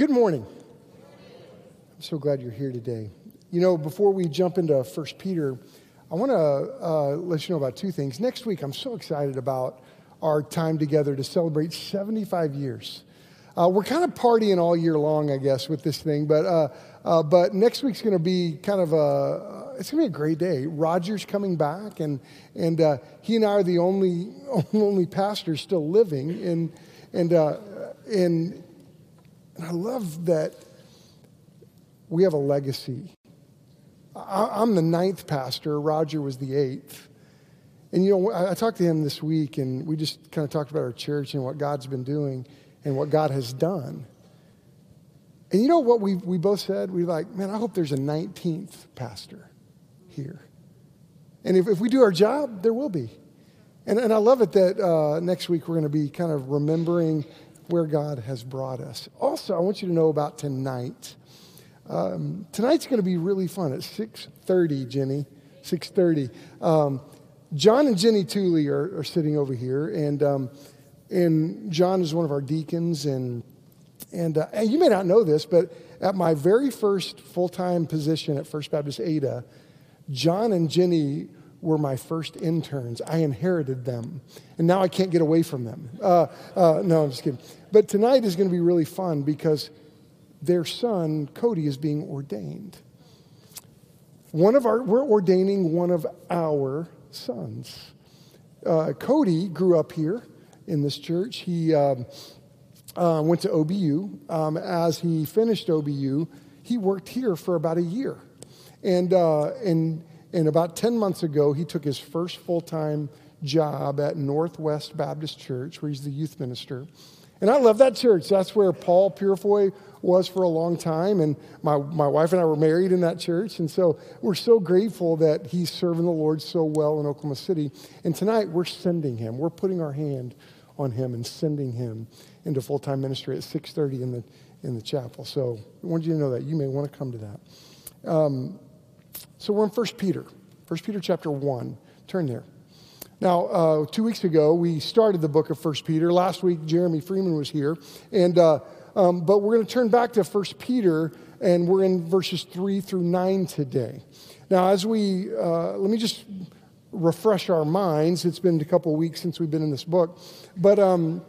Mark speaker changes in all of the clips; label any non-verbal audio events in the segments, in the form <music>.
Speaker 1: Good morning. I'm so glad you're here today. You know, before we jump into First Peter, I want to uh, let you know about two things. Next week, I'm so excited about our time together to celebrate 75 years. Uh, we're kind of partying all year long, I guess, with this thing, but, uh, uh but next week's going to be kind of a, it's going to be a great day. Roger's coming back, and, and uh, he and I are the only, <laughs> only pastors still living, and, and, uh, and, and I love that we have a legacy. I, am the ninth pastor, Roger was the eighth. And you know, I, talked to him this week, and we just kind of talked about our church and what God's been doing and what God has done. And you know what we, we both said? We like, man, I hope there's a 19th pastor here. And if, if we do our job, there will be. And, and I love it that uh, next week we're going to be kind of remembering where God has brought us. Also, I want you to know about tonight. Um, tonight's going to be really fun at 6.30, Jenny, 6.30. Um, John and Jenny Tooley are, are sitting over here, and, um, and John is one of our deacons. And, and, uh, and you may not know this, but at my very first full-time position at First Baptist Ada, John and Jenny were my first interns. I inherited them, and now I can't get away from them. Uh, uh, no, I'm just kidding. But tonight is going to be really fun because their son, Cody, is being ordained. One of our, we're ordaining one of our sons. Uh, Cody grew up here in this church. He um, uh, went to OBU. Um, as he finished OBU, he worked here for about a year. And, uh, and, and about 10 months ago, he took his first full time job at Northwest Baptist Church, where he's the youth minister. And I love that church. That's where Paul Purifoy was for a long time. And my, my wife and I were married in that church. And so we're so grateful that he's serving the Lord so well in Oklahoma City. And tonight we're sending him. We're putting our hand on him and sending him into full-time ministry at 6.30 in the, in the chapel. So I wanted you to know that. You may want to come to that. Um, so we're in 1 Peter. 1 Peter chapter 1. Turn there. Now, uh, two weeks ago, we started the book of 1 Peter. Last week, Jeremy Freeman was here. And, uh, um, but we're going to turn back to 1 Peter, and we're in verses 3 through 9 today. Now, as we, uh, let me just refresh our minds. It's been a couple weeks since we've been in this book. But um,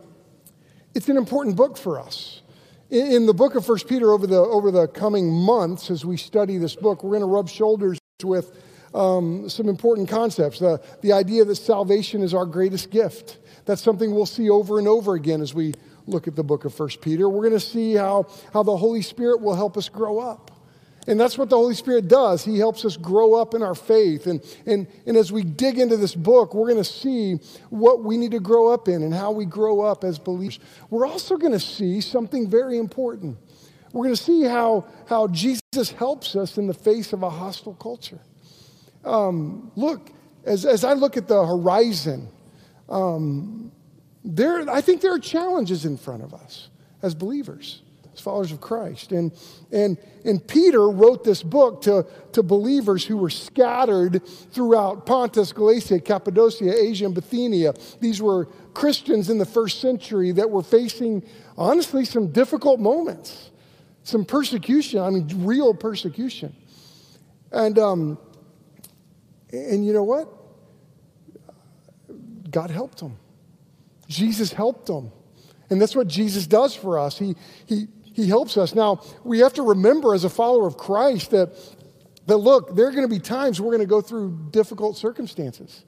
Speaker 1: it's an important book for us. In, in the book of 1 Peter, over the, over the coming months, as we study this book, we're going to rub shoulders with um, some important concepts. The, the idea that salvation is our greatest gift. That's something we'll see over and over again as we look at the book of 1 Peter. We're going to see how, how the Holy Spirit will help us grow up. And that's what the Holy Spirit does. He helps us grow up in our faith. And, and, and as we dig into this book, we're going to see what we need to grow up in and how we grow up as believers. We're also going to see something very important. We're going to see how, how Jesus helps us in the face of a hostile culture. Um, look, as, as I look at the horizon, um, there, I think there are challenges in front of us as believers, as followers of Christ. And, and, and Peter wrote this book to, to believers who were scattered throughout Pontus, Galatia, Cappadocia, Asia, and Bithynia. These were Christians in the first century that were facing, honestly, some difficult moments, some persecution, I mean, real persecution. And um, and you know what? God helped them. Jesus helped them. And that's what Jesus does for us. He, he, he helps us. Now, we have to remember as a follower of Christ that, that look, there are going to be times we're going to go through difficult circumstances.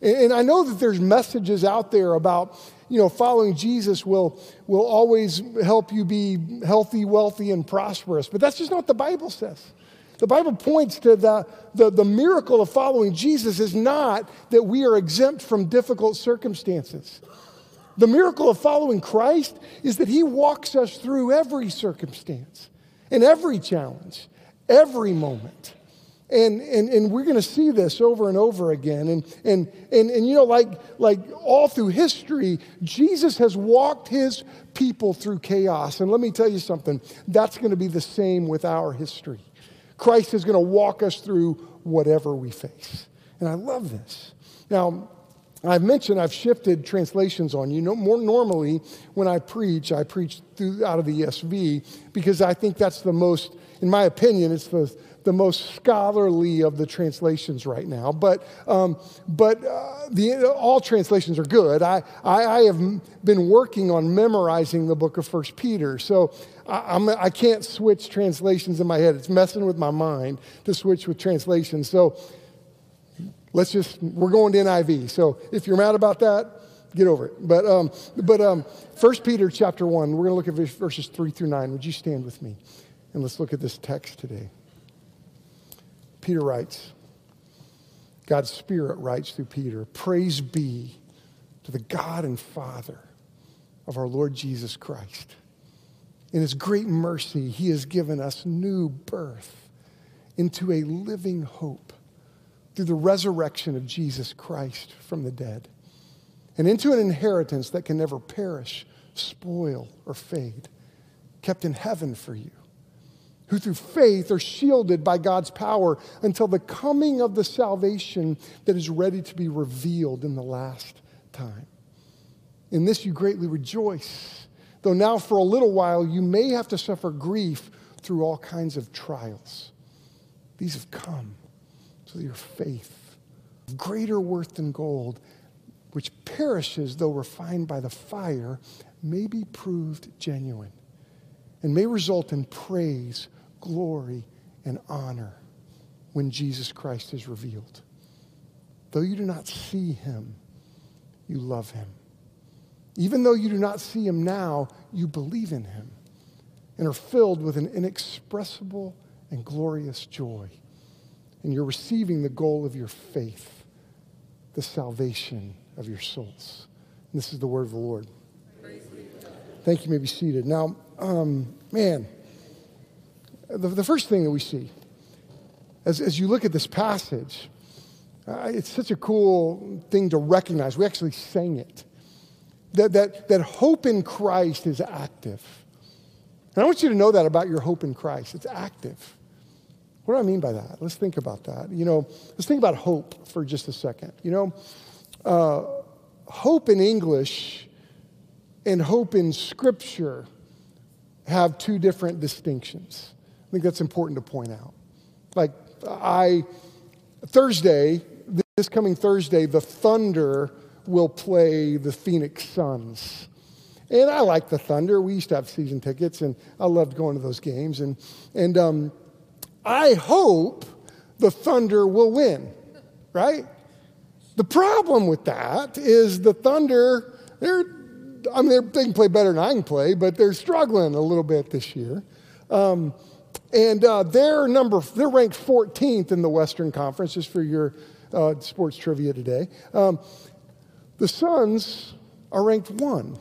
Speaker 1: And, I know that there's messages out there about, you know, following Jesus will, will always help you be healthy, wealthy, and prosperous. But that's just not what the Bible says. The Bible points to the, the, the, miracle of following Jesus is not that we are exempt from difficult circumstances. The miracle of following Christ is that he walks us through every circumstance and every challenge, every moment. And, and, and we're going to see this over and over again. And, and, and, and you know, like, like all through history, Jesus has walked his people through chaos. And let me tell you something that's going to be the same with our history. Christ is going to walk us through whatever we face. And I love this. Now, I've mentioned I've shifted translations on you. know, more normally, when I preach, I preach through, out of the ESV because I think that's the most, in my opinion, it's the, the most scholarly of the translations right now. But, um, but uh, the, all translations are good. I, I, I, have been working on memorizing the book of First Peter. So I, I'm, I can't switch translations in my head. It's messing with my mind to switch with translations. So Let's just, we're going to NIV. So if you're mad about that, get over it. But, um, but um, 1 Peter chapter 1, we're going to look at verses 3 through 9. Would you stand with me? And let's look at this text today. Peter writes, God's Spirit writes through Peter, Praise be to the God and Father of our Lord Jesus Christ. In his great mercy, he has given us new birth into a living hope through the resurrection of Jesus Christ from the dead and into an inheritance that can never perish, spoil, or fade, kept in heaven for you, who through faith are shielded by God's power until the coming of the salvation that is ready to be revealed in the last time. In this you greatly rejoice, though now for a little while you may have to suffer grief through all kinds of trials. These have come so that your faith, of greater worth than gold, which perishes though refined by the fire, may be proved genuine and may result in praise, glory, and honor when Jesus Christ is revealed. Though you do not see him, you love him. Even though you do not see him now, you believe in him and are filled with an inexpressible and glorious joy and you're receiving the goal of your faith, the salvation of your souls. And this is the word of the Lord. Thank you. may be seated. Now, um, man, the, the, first thing that we see as, as you look at this passage, uh, it's such a cool thing to recognize. We actually sang it. That, that, that hope in Christ is active. And I want you to know that about your hope in Christ. It's active. What do I mean by that? Let's think about that. You know, let's think about hope for just a second. You know, uh, hope in English and hope in Scripture have two different distinctions. I think that's important to point out. Like, I, Thursday, this coming Thursday, the Thunder will play the Phoenix Suns. And I like the Thunder. We used to have season tickets, and I loved going to those games. And, and um, I hope the Thunder will win, right? The problem with that is the Thunder, they're, I mean, they're, they can play better than I can play, but they're struggling a little bit this year. Um, and uh, they're number, they're ranked 14th in the Western Conference, just for your uh, sports trivia today. Um, the Suns are ranked one,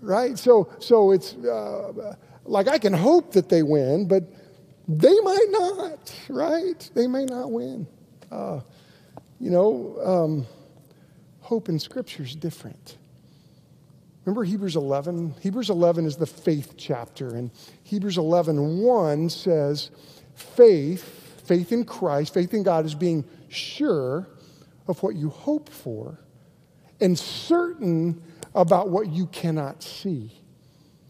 Speaker 1: right? So, so it's uh, like I can hope that they win, but they might not, right? They may not win. Uh, you know, um, hope in Scripture is different. Remember Hebrews 11? Hebrews 11 is the faith chapter, and Hebrews 11 1 says, faith, faith in Christ, faith in God is being sure of what you hope for and certain about what you cannot see.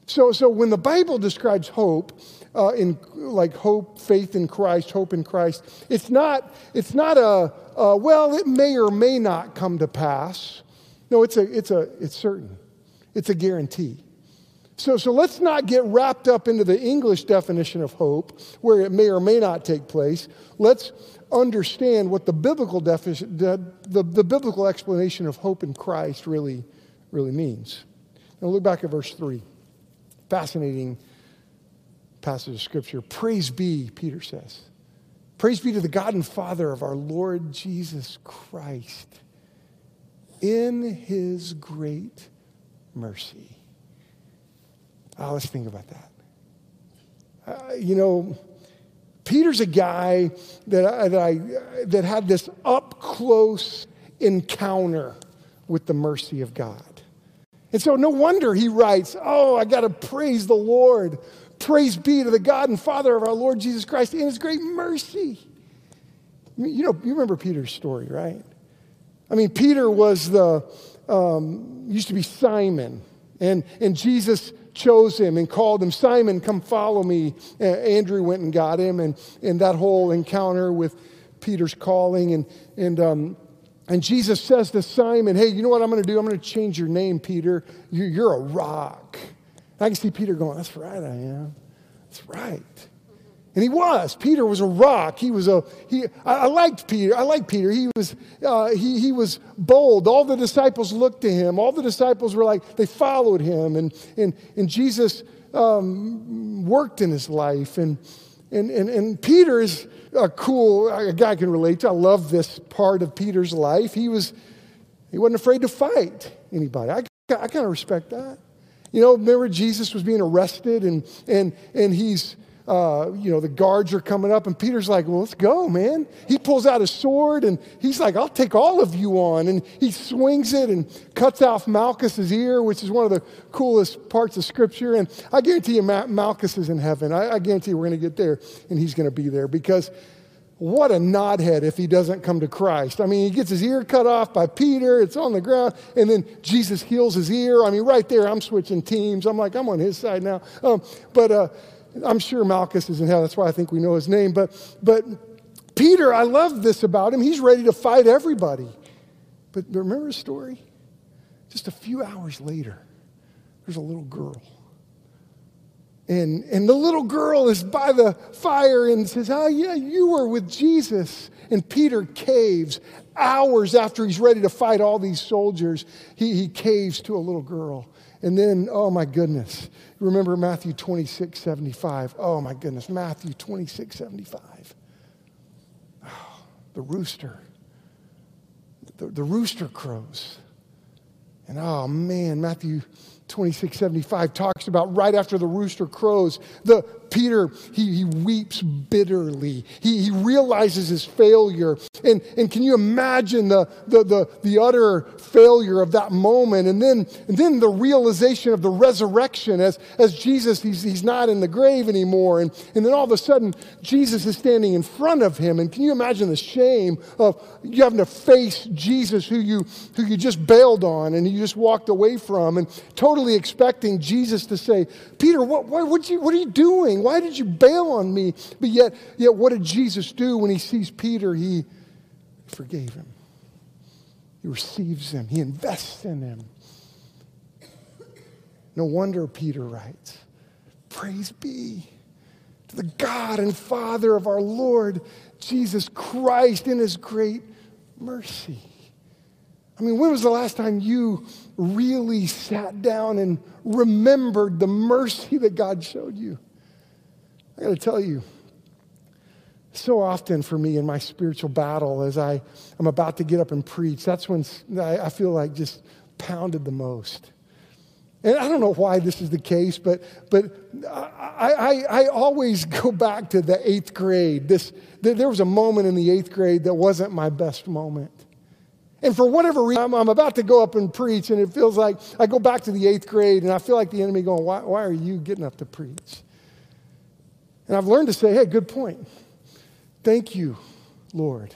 Speaker 1: So, so when the Bible describes hope, uh, in like hope, faith in Christ, hope in Christ. It's not, it's not a, a, well, it may or may not come to pass. No, it's a, it's a, it's certain. It's a guarantee. So, so let's not get wrapped up into the English definition of hope, where it may or may not take place. Let's understand what the biblical definition, the, the, the biblical explanation of hope in Christ really, really means. Now look back at verse 3. Fascinating passage of Scripture. Praise be, Peter says. Praise be to the God and Father of our Lord Jesus Christ in his great mercy. Oh, let's think about that. Uh, you know, Peter's a guy that I, that, I, that had this up close encounter with the mercy of God. And so, no wonder he writes, Oh, I got to praise the Lord Praise be to the God and Father of our Lord Jesus Christ in his great mercy. You know, you remember Peter's story, right? I mean, Peter was the, um, used to be Simon, and, and Jesus chose him and called him, Simon, come follow me. Uh, Andrew went and got him, and, and that whole encounter with Peter's calling. And, and, um, and Jesus says to Simon, Hey, you know what I'm going to do? I'm going to change your name, Peter. You're, you're a rock. And I can see Peter going, That's right, I am. That's right. And he was. Peter was a rock. He was a, he, I, liked Peter. I liked Peter. He was, uh, he, he was bold. All the disciples looked to him. All the disciples were like, they followed him. And, and, and Jesus um, worked in his life. And, and, and, and Peter is a cool, a guy I can relate to. I love this part of Peter's life. He was, he wasn't afraid to fight anybody. I, I kind of respect that. You know, remember Jesus was being arrested and, and, and he's, uh, you know, the guards are coming up, and Peter's like, well, let's go, man. He pulls out his sword, and he's like, I'll take all of you on. And he swings it and cuts off Malchus's ear, which is one of the coolest parts of Scripture. And I guarantee you, Malchus is in heaven. I, I guarantee we're going to get there, and he's going to be there because what a knothead if he doesn't come to Christ. I mean, he gets his ear cut off by Peter, it's on the ground, and then Jesus heals his ear. I mean, right there, I'm switching teams. I'm like, I'm on his side now. Um, but, uh, I'm sure Malchus is in hell. That's why I think we know his name. But, but Peter, I love this about him. He's ready to fight everybody. But remember his story? Just a few hours later, there's a little girl. And, and the little girl is by the fire and says, Oh, yeah, you were with Jesus. And Peter caves hours after he's ready to fight all these soldiers. He, he caves to a little girl. And then, oh my goodness, remember Matthew 26, 75. Oh my goodness, Matthew 26, 75. Oh, the rooster. The, the rooster crows. And oh man, Matthew 26, 75 talks about right after the rooster crows, the Peter, he, he weeps bitterly. He, he realizes his failure. And, and can you imagine the, the, the, the utter failure of that moment? And then, and then the realization of the resurrection as, as Jesus, he's, he's not in the grave anymore. And, and then all of a sudden, Jesus is standing in front of him. And can you imagine the shame of you having to face Jesus who you, who you just bailed on and you just walked away from and totally expecting Jesus to say, Peter, what, what, what, you, what are you doing? Why did you bail on me? But yet, yet, what did Jesus do when he sees Peter? He forgave him. He receives him. He invests in him. No wonder Peter writes, Praise be to the God and Father of our Lord Jesus Christ in his great mercy. I mean, when was the last time you really sat down and remembered the mercy that God showed you? I got to tell you, so often for me in my spiritual battle, as I, I'm about to get up and preach, that's when I, I feel like just pounded the most. And I don't know why this is the case, but, but I, I, I always <laughs> go back to the eighth grade. This, there was a moment in the eighth grade that wasn't my best moment. And for whatever reason, I'm, I'm, about to go up and preach, and it feels like I go back to the eighth grade, and I feel like the enemy going, Why, why are you getting up to preach? And I've learned to say, Hey, good point. Thank you, Lord,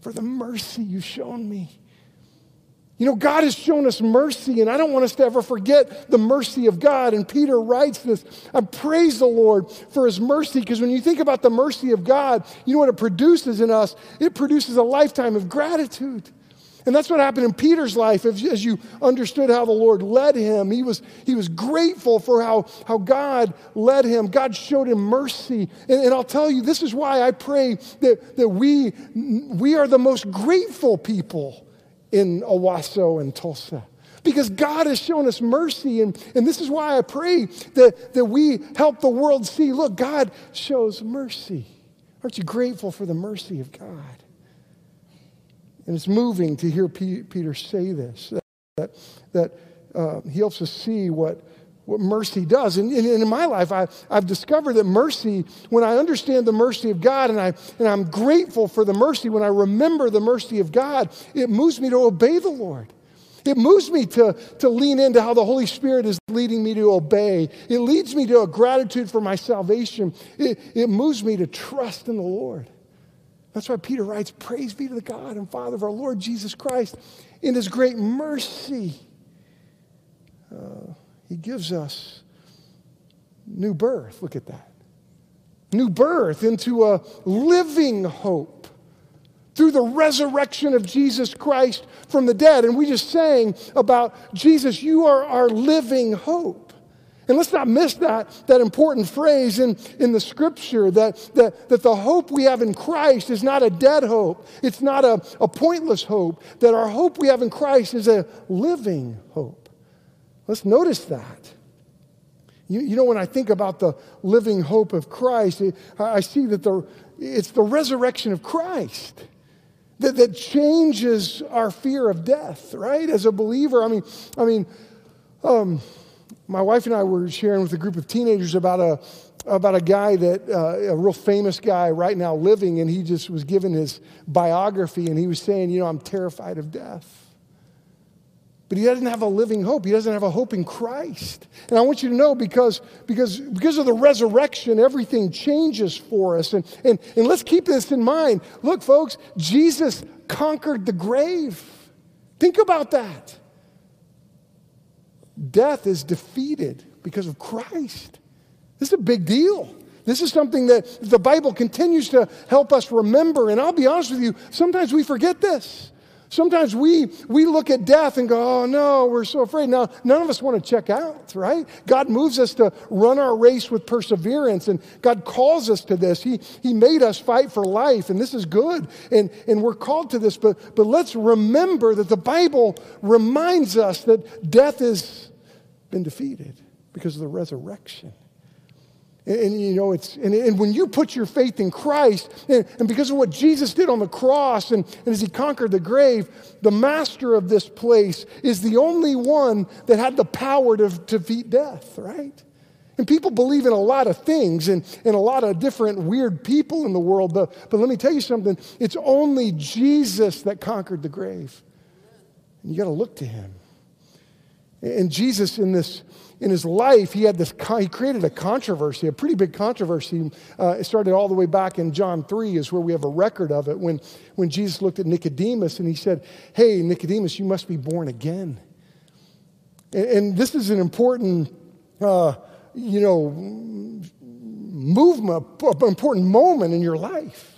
Speaker 1: for the mercy you've shown me. You know, God has shown us mercy, and I don't want us to ever forget the mercy of God. And Peter writes this I praise the Lord for his mercy, because when you think about the mercy of God, you know what it produces in us? It produces a lifetime of gratitude. And that's what happened in Peter's life as you understood how the Lord led him. He was, he was grateful for how, how God led him. God showed him mercy. And, and I'll tell you, this is why I pray that, that we, we are the most grateful people in Owasso and Tulsa. Because God has shown us mercy. And, and this is why I pray that, that we help the world see look, God shows mercy. Aren't you grateful for the mercy of God? And it's moving to hear P- Peter say this that, that uh, he helps us see what, what mercy does. And, and, in my life, I, I've discovered that mercy, when I understand the mercy of God and, I, and I'm grateful for the mercy, when I remember the mercy of God, it moves me to obey the Lord. It moves me to, to lean into how the Holy Spirit is leading me to obey. It leads me to a gratitude for my salvation. It, it moves me to trust in the Lord. That's why Peter writes, Praise be to the God and Father of our Lord Jesus Christ. In his great mercy, uh, he gives us new birth. Look at that. New birth into a living hope through the resurrection of Jesus Christ from the dead. And we just sang about Jesus, you are our living hope. And let's not miss that, that important phrase in, in the scripture that, that, that the hope we have in Christ is not a dead hope. It's not a, a pointless hope. That our hope we have in Christ is a living hope. Let's notice that. You, you know, when I think about the living hope of Christ, it, I see that the, it's the resurrection of Christ that, that changes our fear of death, right? As a believer, I mean, I mean, um, my wife and I were sharing with a group of teenagers about a about a guy that uh, a real famous guy right now living, and he just was given his biography, and he was saying, you know, I'm terrified of death. But he doesn't have a living hope. He doesn't have a hope in Christ. And I want you to know because, because, because of the resurrection, everything changes for us. And, and, and let's keep this in mind. Look, folks, Jesus conquered the grave. Think about that. Death is defeated because of Christ. This is a big deal. This is something that the Bible continues to help us remember. And I'll be honest with you, sometimes we forget this. Sometimes we, we look at death and go, oh no, we're so afraid. Now, none of us want to check out, right? God moves us to run our race with perseverance, and God calls us to this. He, he made us fight for life, and this is good, and, and we're called to this. But, but let's remember that the Bible reminds us that death has been defeated because of the resurrection. And, and, you know, it's, and, and, when you put your faith in Christ, and, and because of what Jesus did on the cross, and, and as he conquered the grave, the master of this place is the only one that had the power to, to defeat death, right? And people believe in a lot of things and, and a lot of different weird people in the world, but, but let me tell you something it's only Jesus that conquered the grave. And you got to look to him. And Jesus, in this, in his life, he had this, he created a controversy, a pretty big controversy. Uh, it started all the way back in John 3, is where we have a record of it, when, when Jesus looked at Nicodemus and he said, Hey, Nicodemus, you must be born again. And, and this is an important, uh, you know, movement, important moment in your life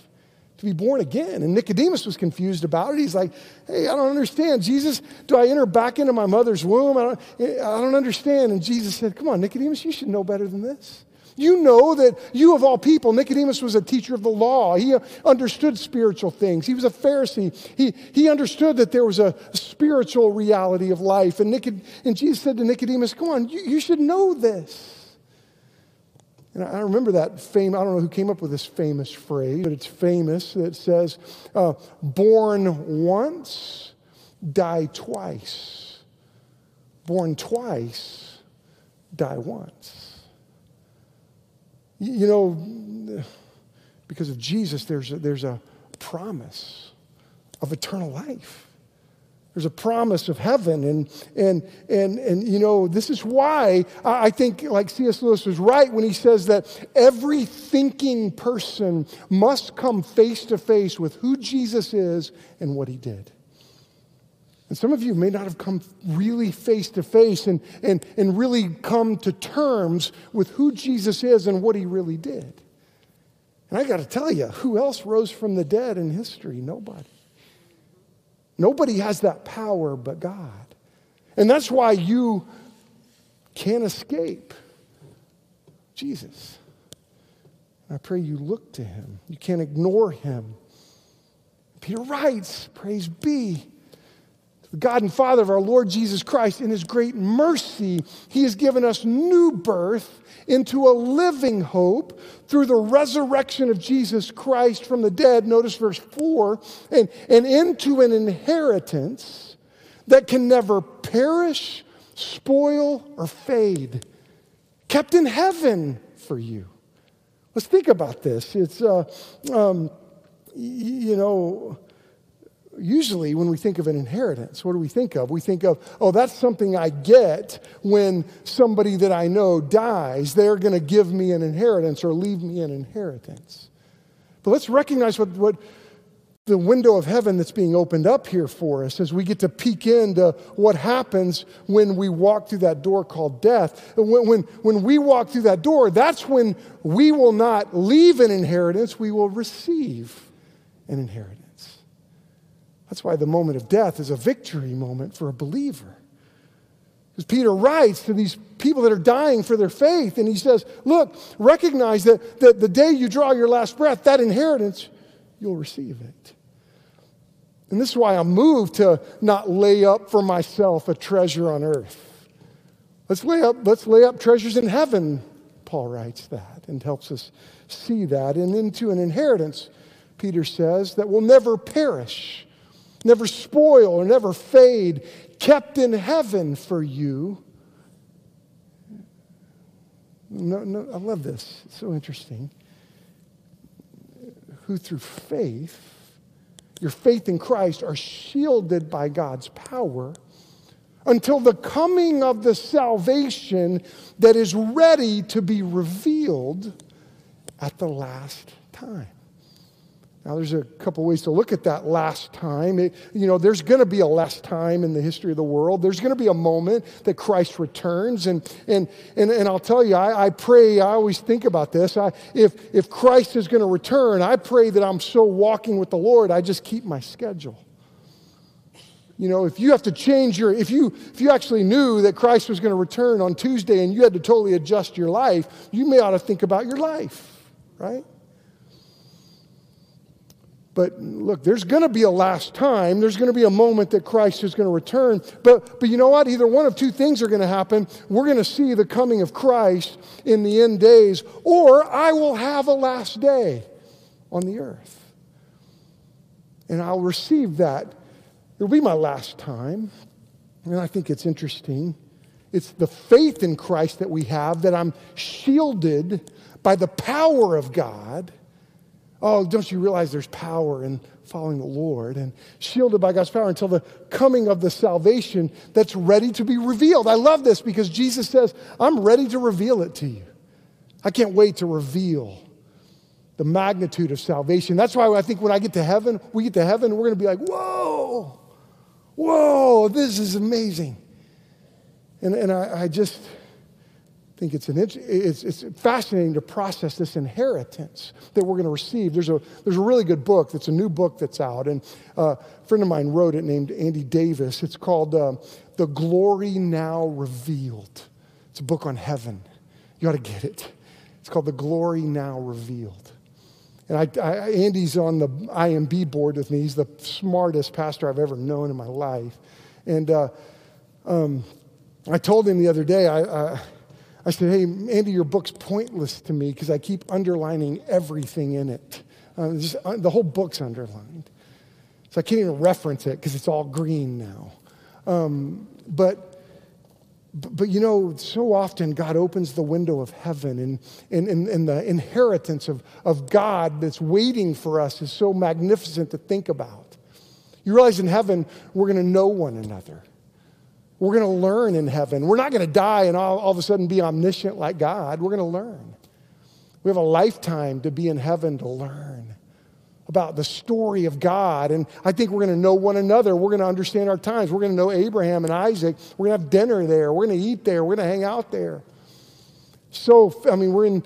Speaker 1: to be born again. And Nicodemus was confused about it. He's like, hey, I don't understand. Jesus, do I enter back into my mother's womb? I don't, I don't understand. And Jesus said, come on, Nicodemus, you should know better than this. You know that you, of all people, Nicodemus was a teacher of the law. He understood spiritual things. He was a Pharisee. He, he understood that there was a spiritual reality of life. And, Nicod- and Jesus said to Nicodemus, Come on, you, you should know this. And I remember that fame. I don't know who came up with this famous phrase, but it's famous. That says, uh, "Born once, die twice. Born twice, die once." You know, because of Jesus, there's a, there's a promise of eternal life. There's a promise of heaven. And, and, and, and you know, this is why I think, like C.S. Lewis was right when he says that every thinking person must come face to face with who Jesus is and what he did. And some of you may not have come really face to face and, and, and really come to terms with who Jesus is and what he really did. And I got to tell you, who else rose from the dead in history? Nobody. Nobody has that power but God. And that's why you can't escape Jesus. I pray you look to him. You can't ignore him. Peter writes, Praise be God and Father of our Lord Jesus Christ. In his great mercy, he has given us new birth into a living hope through the resurrection of Jesus Christ from the dead, notice verse 4, and, and into an inheritance that can never perish, spoil, or fade, kept in heaven for you. Let's think about this. It's, uh, um, you know, usually when we think of an inheritance, what do we think of? We think of, oh, that's something I get when somebody that I know dies. They're going to give me an inheritance or leave me an inheritance. But let's recognize what, what the window of heaven that's being opened up here for us as we get to peek into what happens when we walk through that door called death. When, when, when we walk through that door, that's when we will not leave an inheritance, we will receive an inheritance. That's why the moment of death is a victory moment for a believer. Because Peter writes to these people that are dying for their faith, and he says, Look, recognize that, that the day you draw your last breath, that inheritance you'll receive it. And this is why I'm moved to not lay up for myself a treasure on earth. Let's lay up, let's lay up treasures in heaven, Paul writes that and helps us see that. And into an inheritance, Peter says, that will never perish, never spoil, or never fade, kept in heaven for you. No, no, I love this. It's so interesting who through faith, your faith in Christ, are shielded by God's power until the coming of the salvation that is ready to be revealed at the last time. Now, there's a couple ways to look at that last time. It, you know, there's going to be a last time in the history of the world. There's going to be a moment that Christ returns. And, and, and, and I'll tell you, I, I pray, I always think about this. I, if, if Christ is going to return, I pray that I'm so walking with the Lord, I just keep my schedule. You know, if you have to change your, if you, if you actually knew that Christ was going to return on Tuesday and you had to totally adjust your life, you may ought to think about your life, right? But look, there's going to be a last time. There's going to be a moment that Christ is going to return. But, but you know what? Either one of two things are going to happen. We're going to see the coming of Christ in the end days, or I will have a last day on the earth. And I'll receive that. It'll be my last time. And I think it's interesting. It's the faith in Christ that we have that I'm shielded by the power of God Oh, don't you realize there's power in following the Lord and shielded by God's power until the coming of the salvation that's ready to be revealed? I love this because Jesus says, I'm ready to reveal it to you. I can't wait to reveal the magnitude of salvation. That's why I think when I get to heaven, we get to heaven, we're going to be like, whoa, whoa, this is amazing. And, and I, I just think it's, an, it's, it's fascinating to process this inheritance that we're going to receive. There's a, there's a really good book that's a new book that's out, and uh, a friend of mine wrote it named Andy Davis. It's called uh, The Glory Now Revealed. It's a book on heaven. You ought to get it. It's called The Glory Now Revealed. And I, I, Andy's on the IMB board with me. He's the smartest pastor I've ever known in my life. And uh, um, I told him the other day, I, I said, Hey, Andy, your book's pointless to me because I keep underlining everything in it. Uh, just, uh, the whole book's underlined. So I can't even reference it because it's all green now. Um, but, but you know, so often God opens the window of heaven, and, and, and, and the inheritance of, of God that's waiting for us is so magnificent to think about. You realize in heaven, we're going to know one another. We're going to learn in heaven. We're not going to die and all, all of a sudden be omniscient like God. We're going to learn. We have a lifetime to be in heaven to learn about the story of God. And I think we're going to know one another. We're going to understand our times. We're going to know Abraham and Isaac. We're going to have dinner there. We're going to eat there. We're going to hang out there. So, I mean, we're in,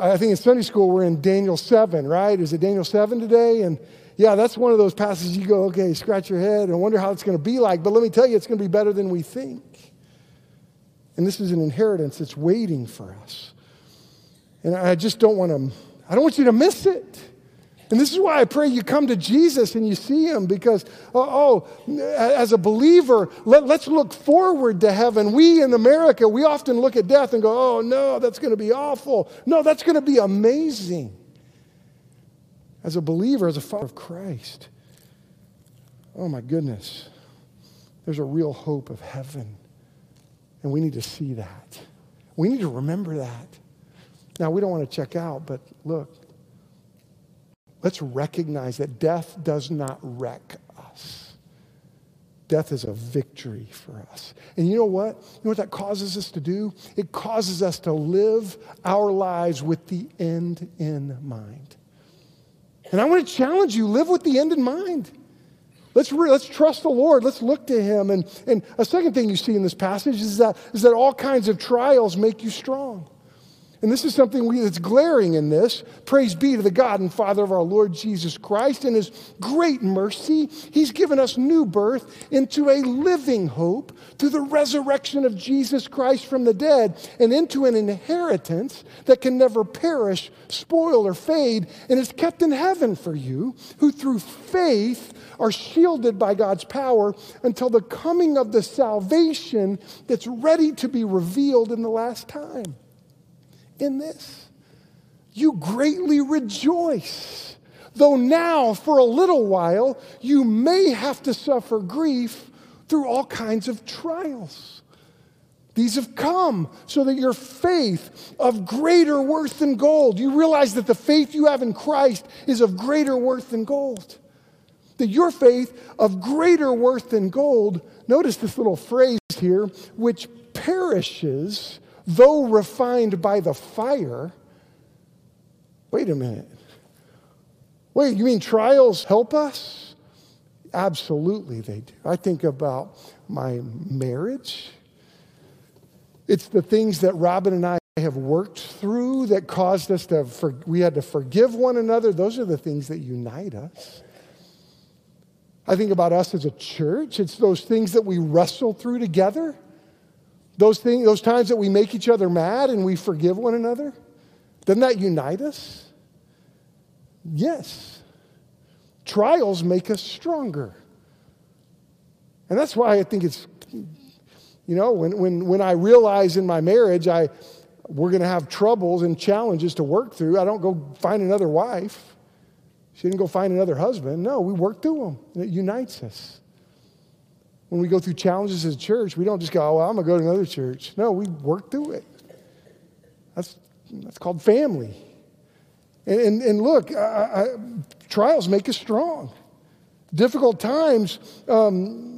Speaker 1: I think in Sunday school, we're in Daniel 7, right? Is it Daniel 7 today? And yeah, that's one of those passages you go, okay, scratch your head and wonder how it's going to be like. But let me tell you, it's going to be better than we think. And this is an inheritance that's waiting for us. And I just don't want to, I don't want you to miss it. And this is why I pray you come to Jesus and you see him because, oh, oh as a believer, let, us look forward to heaven. We in America, we often look at death and go, oh, no, that's going to be awful. No, that's going to be amazing as a believer, as a follower of Christ. Oh my goodness. There's a real hope of heaven. And we need to see that. We need to remember that. Now, we don't want to check out, but look, let's recognize that death does not wreck us. Death is a victory for us. And you know what? You know what that causes us to do? It causes us to live our lives with the end in mind. And I want to challenge you live with the end in mind. Let's, re- let's trust the Lord. Let's look to Him. And, and a second thing you see in this passage is that, is that all kinds of trials make you strong. And this is something we, that's glaring in this. Praise be to the God and Father of our Lord Jesus Christ. In his great mercy, he's given us new birth into a living hope through the resurrection of Jesus Christ from the dead and into an inheritance that can never perish, spoil, or fade, and is kept in heaven for you, who through faith are shielded by God's power until the coming of the salvation that's ready to be revealed in the last time in this. You greatly rejoice, though now, for a little while, you may have to suffer grief through all kinds of trials. These have come so that your faith of greater worth than gold, you realize that the faith you have in Christ is of greater worth than gold. That your faith of greater worth than gold, notice this little phrase here, which perishes though refined by the fire. Wait a minute. Wait, you mean trials help us? Absolutely, they do. I think about my marriage. It's the things that Robin and I have worked through that caused us to, for, we had to forgive one another. Those are the things that unite us. I think about us as a church. It's those things that we wrestle through together. Those, things, those times that we make each other mad and we forgive one another, doesn't that unite us? Yes. Trials make us stronger. And that's why I think it's, you know, when, when, when I realize in my marriage I, we're going to have troubles and challenges to work through, I don't go find another wife. She didn't go find another husband. No, we work through them. And it unites us. When we go through challenges as a church, we don't just go, oh, well, I'm going to go to another church. No, we work through it. That's, that's called family. And, and, and look, I, I, trials make us strong. Difficult times um,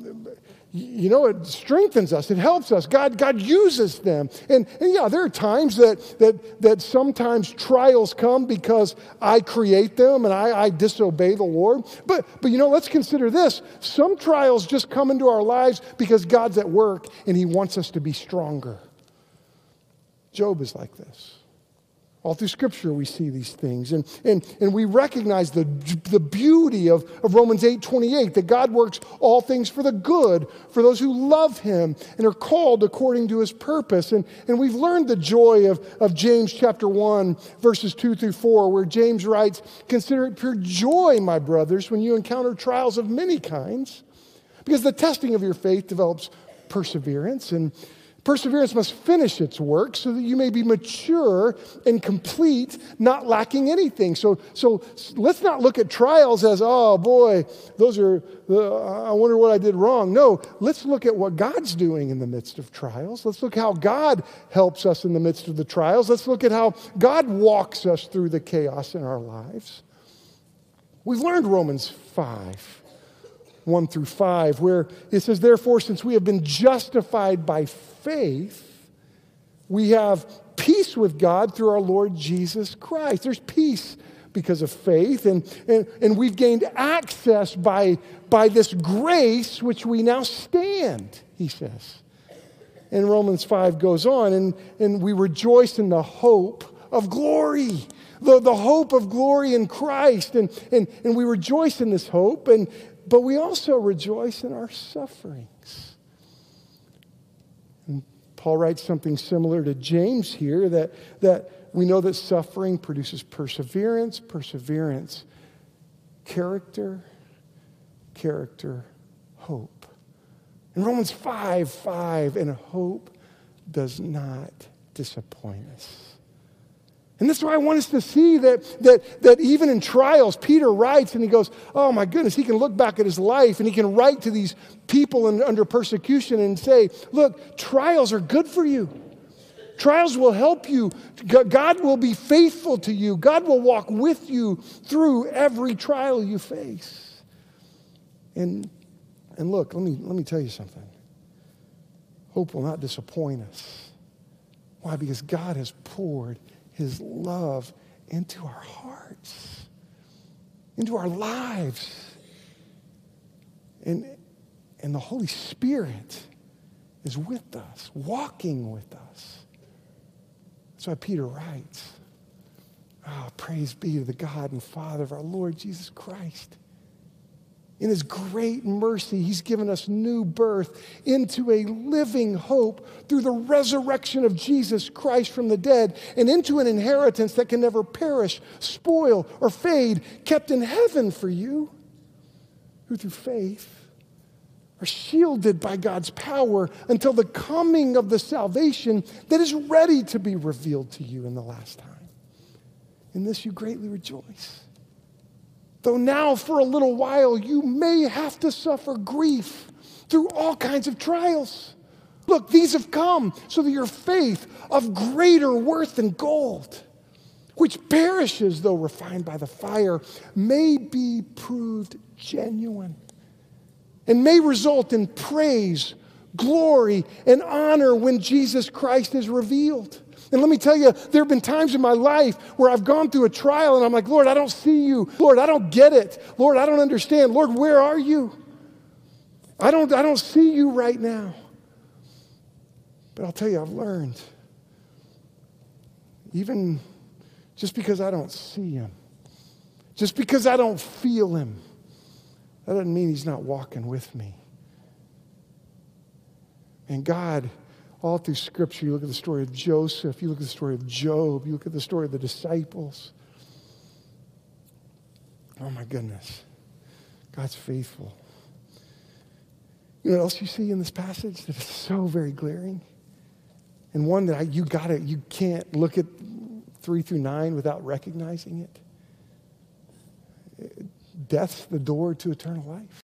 Speaker 1: you know, it strengthens us, it helps us. God, God uses them. And, and yeah, there are times that, that, that sometimes trials come because I create them and I, I disobey the Lord. But, but you know, let's consider this. Some trials just come into our lives because God's at work and He wants us to be stronger. Job is like this. All through Scripture, we see these things. And, and, and we recognize the, the beauty of, of Romans 8 28, that God works all things for the good for those who love Him and are called according to His purpose. And, and we've learned the joy of, of James chapter 1, verses 2 through 4, where James writes, Consider it pure joy, my brothers, when you encounter trials of many kinds, because the testing of your faith develops perseverance. And Perseverance must finish its work so that you may be mature and complete, not lacking anything. So, so let's not look at trials as, oh boy, those are, uh, I wonder what I did wrong. No, let's look at what God's doing in the midst of trials. Let's look how God helps us in the midst of the trials. Let's look at how God walks us through the chaos in our lives. We've learned Romans 5. 1 through 5, where it says, Therefore, since we have been justified by faith, we have peace with God through our Lord Jesus Christ. There's peace because of faith, and, and, and we've gained access by, by this grace which we now stand, he says. And Romans 5 goes on, and, and we rejoice in the hope of glory. The, the hope of glory in Christ. And, and, and we rejoice in this hope. And, but we also rejoice in our sufferings. And Paul writes something similar to James here that, that we know that suffering produces perseverance, perseverance, character, character, hope. In Romans 5 5, and hope does not disappoint us. And this is why I want us to see that, that, that even in trials, Peter writes and he goes, Oh my goodness, he can look back at his life and he can write to these people in, under persecution and say, Look, trials are good for you. Trials will help you. God will be faithful to you. God will walk with you through every trial you face. And, and look, let me, let me tell you something. Hope will not disappoint us. Why? Because God has poured his love into our hearts. into our lives. And, and the Holy Spirit is with us, walking with us. That's why Peter writes, Oh, praise be to the God and Father of our Lord Jesus Christ. In his great mercy, he's given us new birth into a living hope through the resurrection of Jesus Christ from the dead and into an inheritance that can never perish, spoil, or fade, kept in heaven for you, who through faith are shielded by God's power until the coming of the salvation that is ready to be revealed to you in the last time. In this you greatly rejoice. Though now, for a little while, you may have to suffer grief through all kinds of trials. Look, these have come so that your faith, of greater worth than gold, which perishes though refined by the fire, may be proved genuine and may result in praise, glory, and honor when Jesus Christ is revealed. And let me tell you, there have been times in my life where I've gone through a trial and I'm like, Lord, I don't see you. Lord, I don't get it. Lord, I don't understand. Lord, where are you? I don't, I don't see you right now. But I'll tell you, I've learned. Even just because I don't see him, just because I don't feel him, that doesn't mean he's not walking with me. And God all through Scripture, you look at the story of Joseph, you look at the story of Job, you look at the story of the disciples. Oh my goodness. God's faithful. You know what else you see in this passage that is so very glaring? And one that I, you gotta, you can't look at three through nine without recognizing it. Death's the door to eternal life.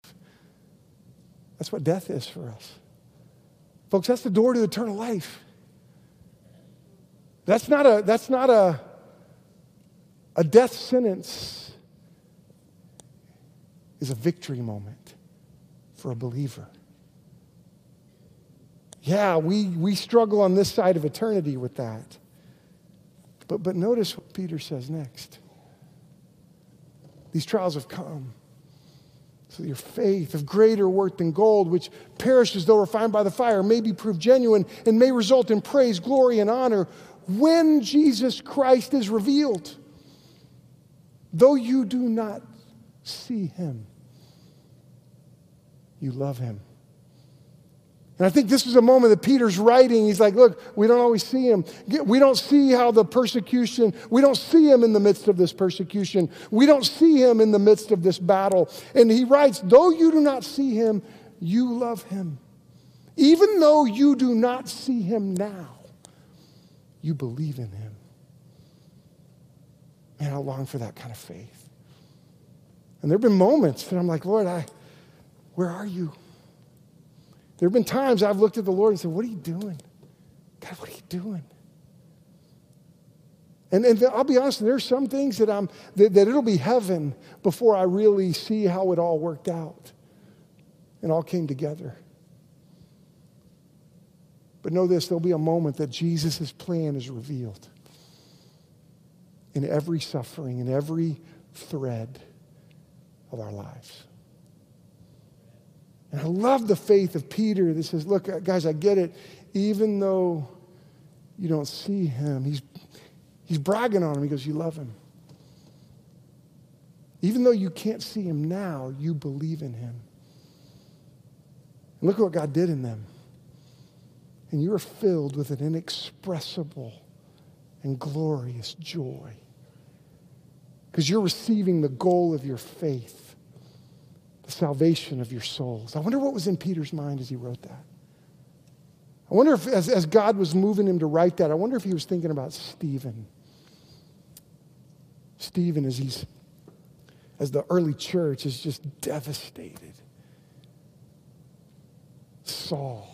Speaker 1: That's what death is for us. Folks, that's the door to eternal life. That's not a, that's not a, a death sentence is a victory moment for a believer. Yeah, we, we struggle on this side of eternity with that. But, but notice what Peter says next. These trials have come so your faith of greater worth than gold, which perishes though refined by the fire, may be proved genuine and may result in praise, glory, and honor when Jesus Christ is revealed. Though you do not see him, you love him. And I think this is a moment that Peter's writing. He's like, look, we don't always see him. We don't see how the persecution, we don't see him in the midst of this persecution. We don't see him in the midst of this battle. And he writes, though you do not see him, you love him. Even though you do not see him now, you believe in him. Man, I long for that kind of faith. And there have been moments that I'm like, Lord, I, where are you? There have been times I've looked at the Lord and said, What are you doing? God, what are you doing? And, and I'll be honest, there's some things that, I'm, that, that it'll be heaven before I really see how it all worked out and all came together. But know this there'll be a moment that Jesus' plan is revealed in every suffering, in every thread of our lives. And I love the faith of Peter that says, Look, guys, I get it. Even though you don't see him, he's, he's bragging on him. He goes, You love him. Even though you can't see him now, you believe in him. And look at what God did in them. And you are filled with an inexpressible and glorious joy because you're receiving the goal of your faith the salvation of your souls. I wonder what was in Peter's mind as he wrote that. I wonder if, as, as God was moving him to write that, I wonder if he was thinking about Stephen. Stephen, as he's, as the early church is just devastated. Saul,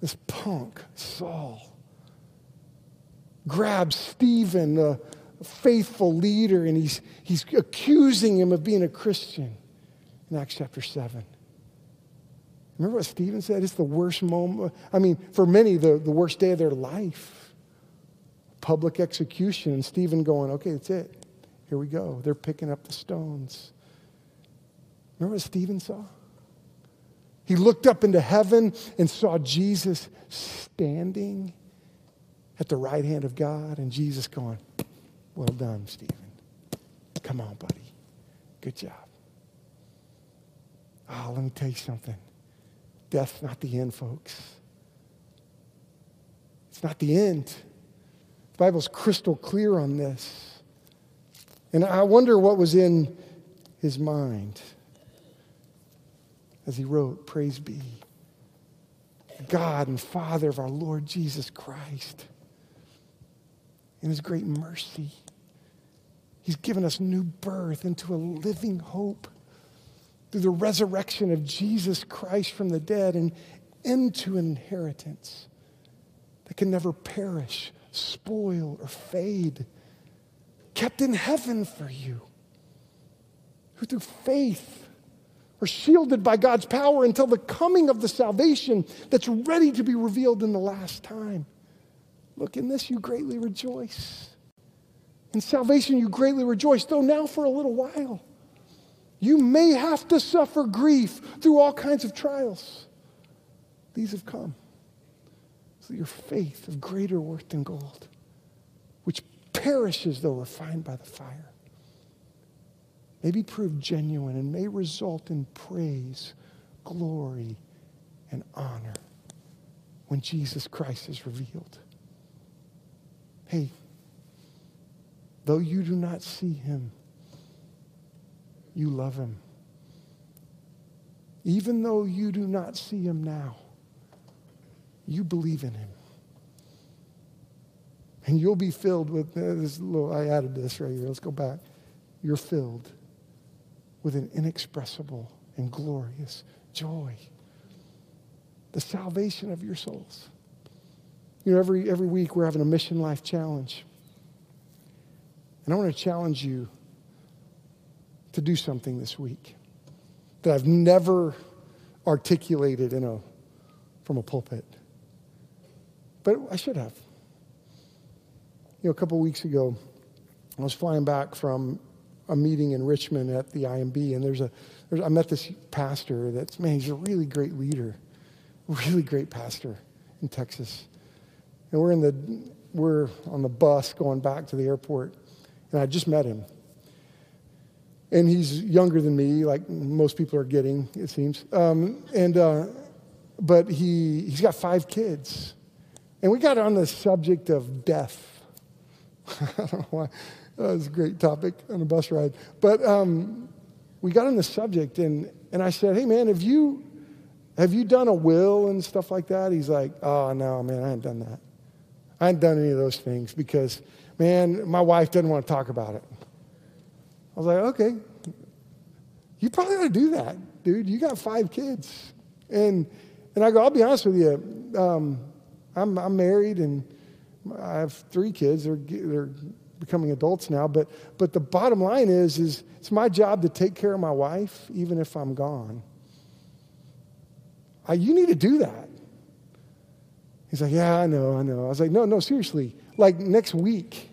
Speaker 1: this punk, Saul, grabs Stephen, a faithful leader, and he's, he's accusing him of being a Christian in Acts chapter 7. Remember what Stephen said? It's the worst moment. I mean, for many, the, the worst day of their life. Public execution. And Stephen going, okay, that's it. here we go. They're picking up the stones. Remember what Stephen saw? He looked up into heaven and saw Jesus standing at the right hand of God, and Jesus going, Well done, Stephen. Come on, buddy. Good job. Oh, let me tell you something. Death's not the end, folks. It's not the end. The Bible's crystal clear on this. And I wonder what was in his mind as he wrote, Praise be God and Father of our Lord Jesus Christ. In his great mercy, he's given us new birth into a living hope through the resurrection of Jesus Christ from the dead and into an inheritance that can never perish, spoil, or fade, kept in heaven for you, who through faith are shielded by God's power until the coming of the salvation that's ready to be revealed in the last time. Look, in this you greatly rejoice. In salvation you greatly rejoice, though now for a little while. You may have to suffer grief through all kinds of trials. These have come so your faith of greater worth than gold, which perishes though refined by the fire, may be proved genuine and may result in praise, glory, and honor when Jesus Christ is revealed. Hey, though you do not see him, you love him. Even though you do not see him now, you believe in him. And you'll be filled with uh, this little, I added this right here. Let's go back. You're filled with an inexpressible and glorious joy. The salvation of your souls. You know, every, every week we're having a mission life challenge. And I want to challenge you to do something this week that I've never articulated in a, from a pulpit. But I should have. You know, a couple weeks ago, I was flying back from a meeting in Richmond at the IMB, and there's a, there's, I met this pastor that's, man, he's a really great leader, really great pastor in Texas. And we're in the, we're on the bus going back to the airport, and I just met him and he's younger than me, like most people are getting, it seems. Um, and uh, but he he's got five kids, and we got on the subject of death. <laughs> I don't know why. That was a great topic on a bus ride, but um, we got on the subject, and and I said, "Hey, man, have you have you done a will and stuff like that?" He's like, "Oh no, man, I haven't done that. I haven't done any of those things because, man, my wife doesn't want to talk about it." I was like, okay, you probably ought to do that, dude. You got five kids. And, and I go, I'll be honest with you. Um, I'm, I'm married and I have three kids. They're, they're becoming adults now. But, but the bottom line is, is it's my job to take care of my wife, even if I'm gone. I, you need to do that. He's like, yeah, I know, I know. I was like, no, no, seriously. Like next week,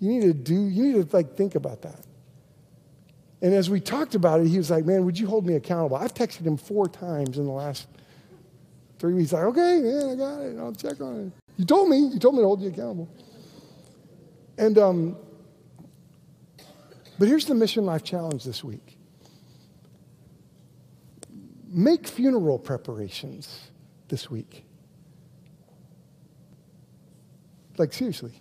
Speaker 1: you need to do, you need to like think about that. And as we talked about it, he was like, Man, would you hold me accountable? I've texted him four times in the last three weeks. Like, okay, man, I got it. I'll check on it. You told me. You told me to hold you accountable. And, um, but here's the Mission Life Challenge this week make funeral preparations this week. Like, seriously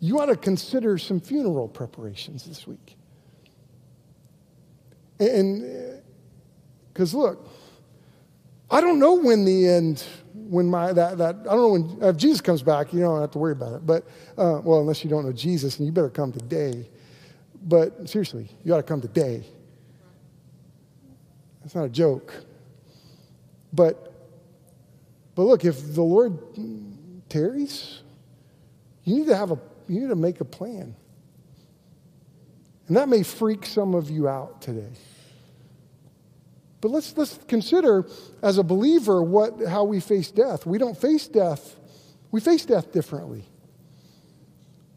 Speaker 1: you ought to consider some funeral preparations this week. And because look, I don't know when the end, when my, that, that I don't know when, if Jesus comes back, you don't have to worry about it. But, uh, well, unless you don't know Jesus, and you better come today. But seriously, you ought to come today. That's not a joke. But, but look, if the Lord tarries, you need to have a you need to make a plan. And that may freak some of you out today. But let's, let's consider as a believer what, how we face death. We don't face death, we face death differently.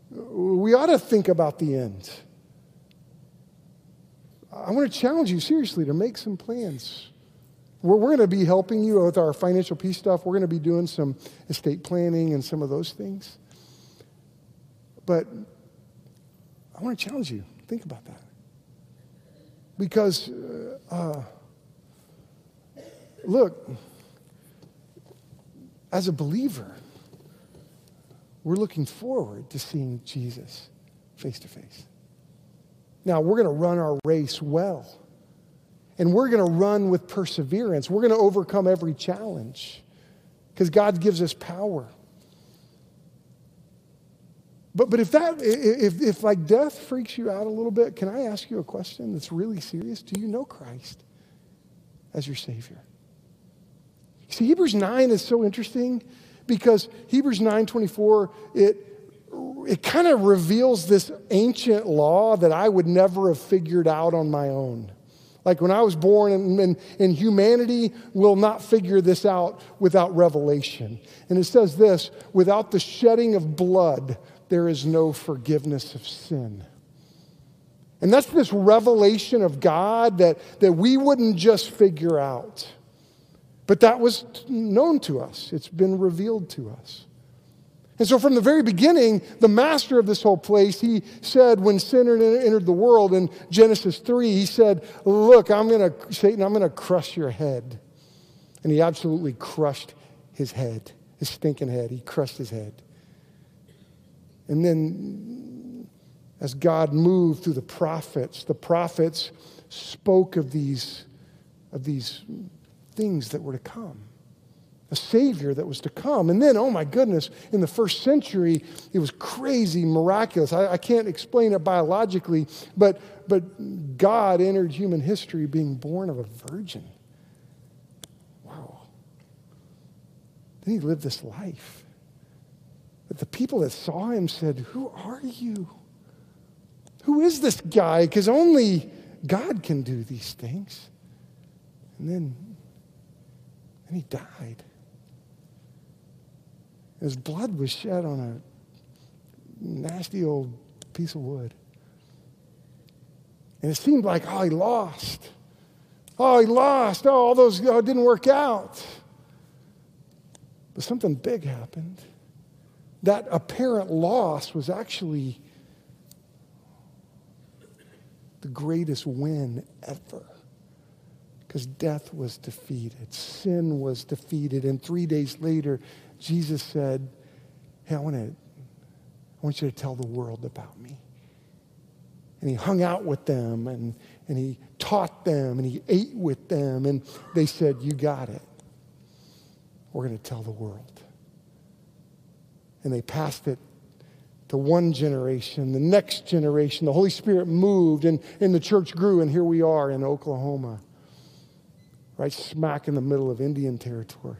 Speaker 1: we ought to think about the end. I want to challenge you seriously to make some plans. We're, we're going to be helping you with our financial peace stuff. We're going to be doing some estate planning and some of those things. But I want to challenge you. Think about that. Because, uh, uh, look, as a believer, we're looking forward to seeing Jesus face to face. Now, we're going to run our race well. And we're going to run with perseverance. We're going to overcome every challenge because God gives us power. But, but if that, if, if like death freaks you out a little bit, can I ask you a question that's really serious? Do you know Christ as your Savior? See, Hebrews 9 is so interesting because Hebrews 9.24, it, it kind of reveals this ancient law that I would never have figured out on my own. Like when I was born, and, and, and, humanity will not figure this out without revelation. And it says this without the shedding of blood, there is no forgiveness of sin. And that's this revelation of God that, that we wouldn't just figure out. But that was known to us, it's been revealed to us. And so, from the very beginning, the master of this whole place, he said, when sin entered the world in Genesis 3, he said, Look, I'm going to, Satan, I'm going to crush your head. And he absolutely crushed his head, his stinking head. He crushed his head. And then, as God moved through the prophets, the prophets spoke of these, of these things that were to come a Savior that was to come. And then, oh my goodness, in the first century, it was crazy, miraculous. I, I can't explain it biologically, but, but God entered human history being born of a virgin. Wow. Then he lived this life. But the people that saw him said, Who are you? Who is this guy? Because only God can do these things. And then, and he died. His blood was shed on a nasty old piece of wood. And it seemed like, oh, he lost. Oh, he lost. Oh, all those oh, it didn't work out. But something big happened. That apparent loss was actually the greatest win ever. Because death was defeated, sin was defeated, and three days later, Jesus said, Hey, I want to I want you to tell the world about me. And he hung out with them and, and he taught them and he ate with them. And they said, You got it. We're going to tell the world. And they passed it to one generation, the next generation. The Holy Spirit moved and, and the church grew. And here we are in Oklahoma, right smack in the middle of Indian territory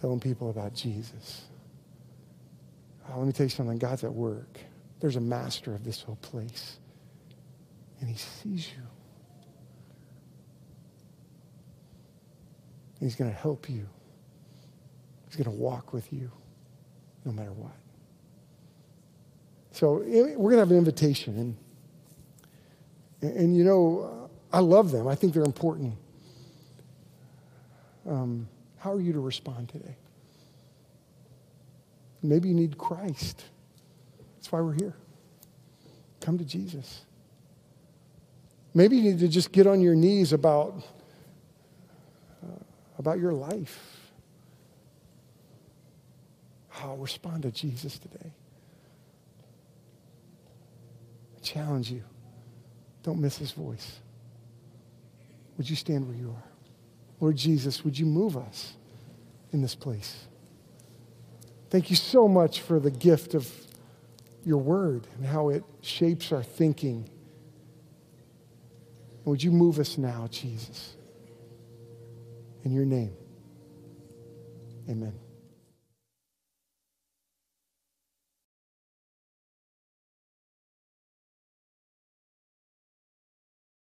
Speaker 1: telling people about Jesus. Oh, let me tell you something God's at work. There's a master of this whole place, and he sees you. He's going to help you. He's going to walk with you no matter what. So we're going to have an invitation. And, and you know, I love them. I think they're important. Um, how are you to respond today? Maybe you need Christ. That's why we're here. Come to Jesus. Maybe you need to just get on your knees about, uh, about your life. I'll respond to Jesus today. I challenge you. Don't miss his voice. Would you stand where you are? Lord Jesus, would you move us in this place? Thank you so much for the gift of your word and how it shapes our thinking. Would you move us now, Jesus? In your name, amen.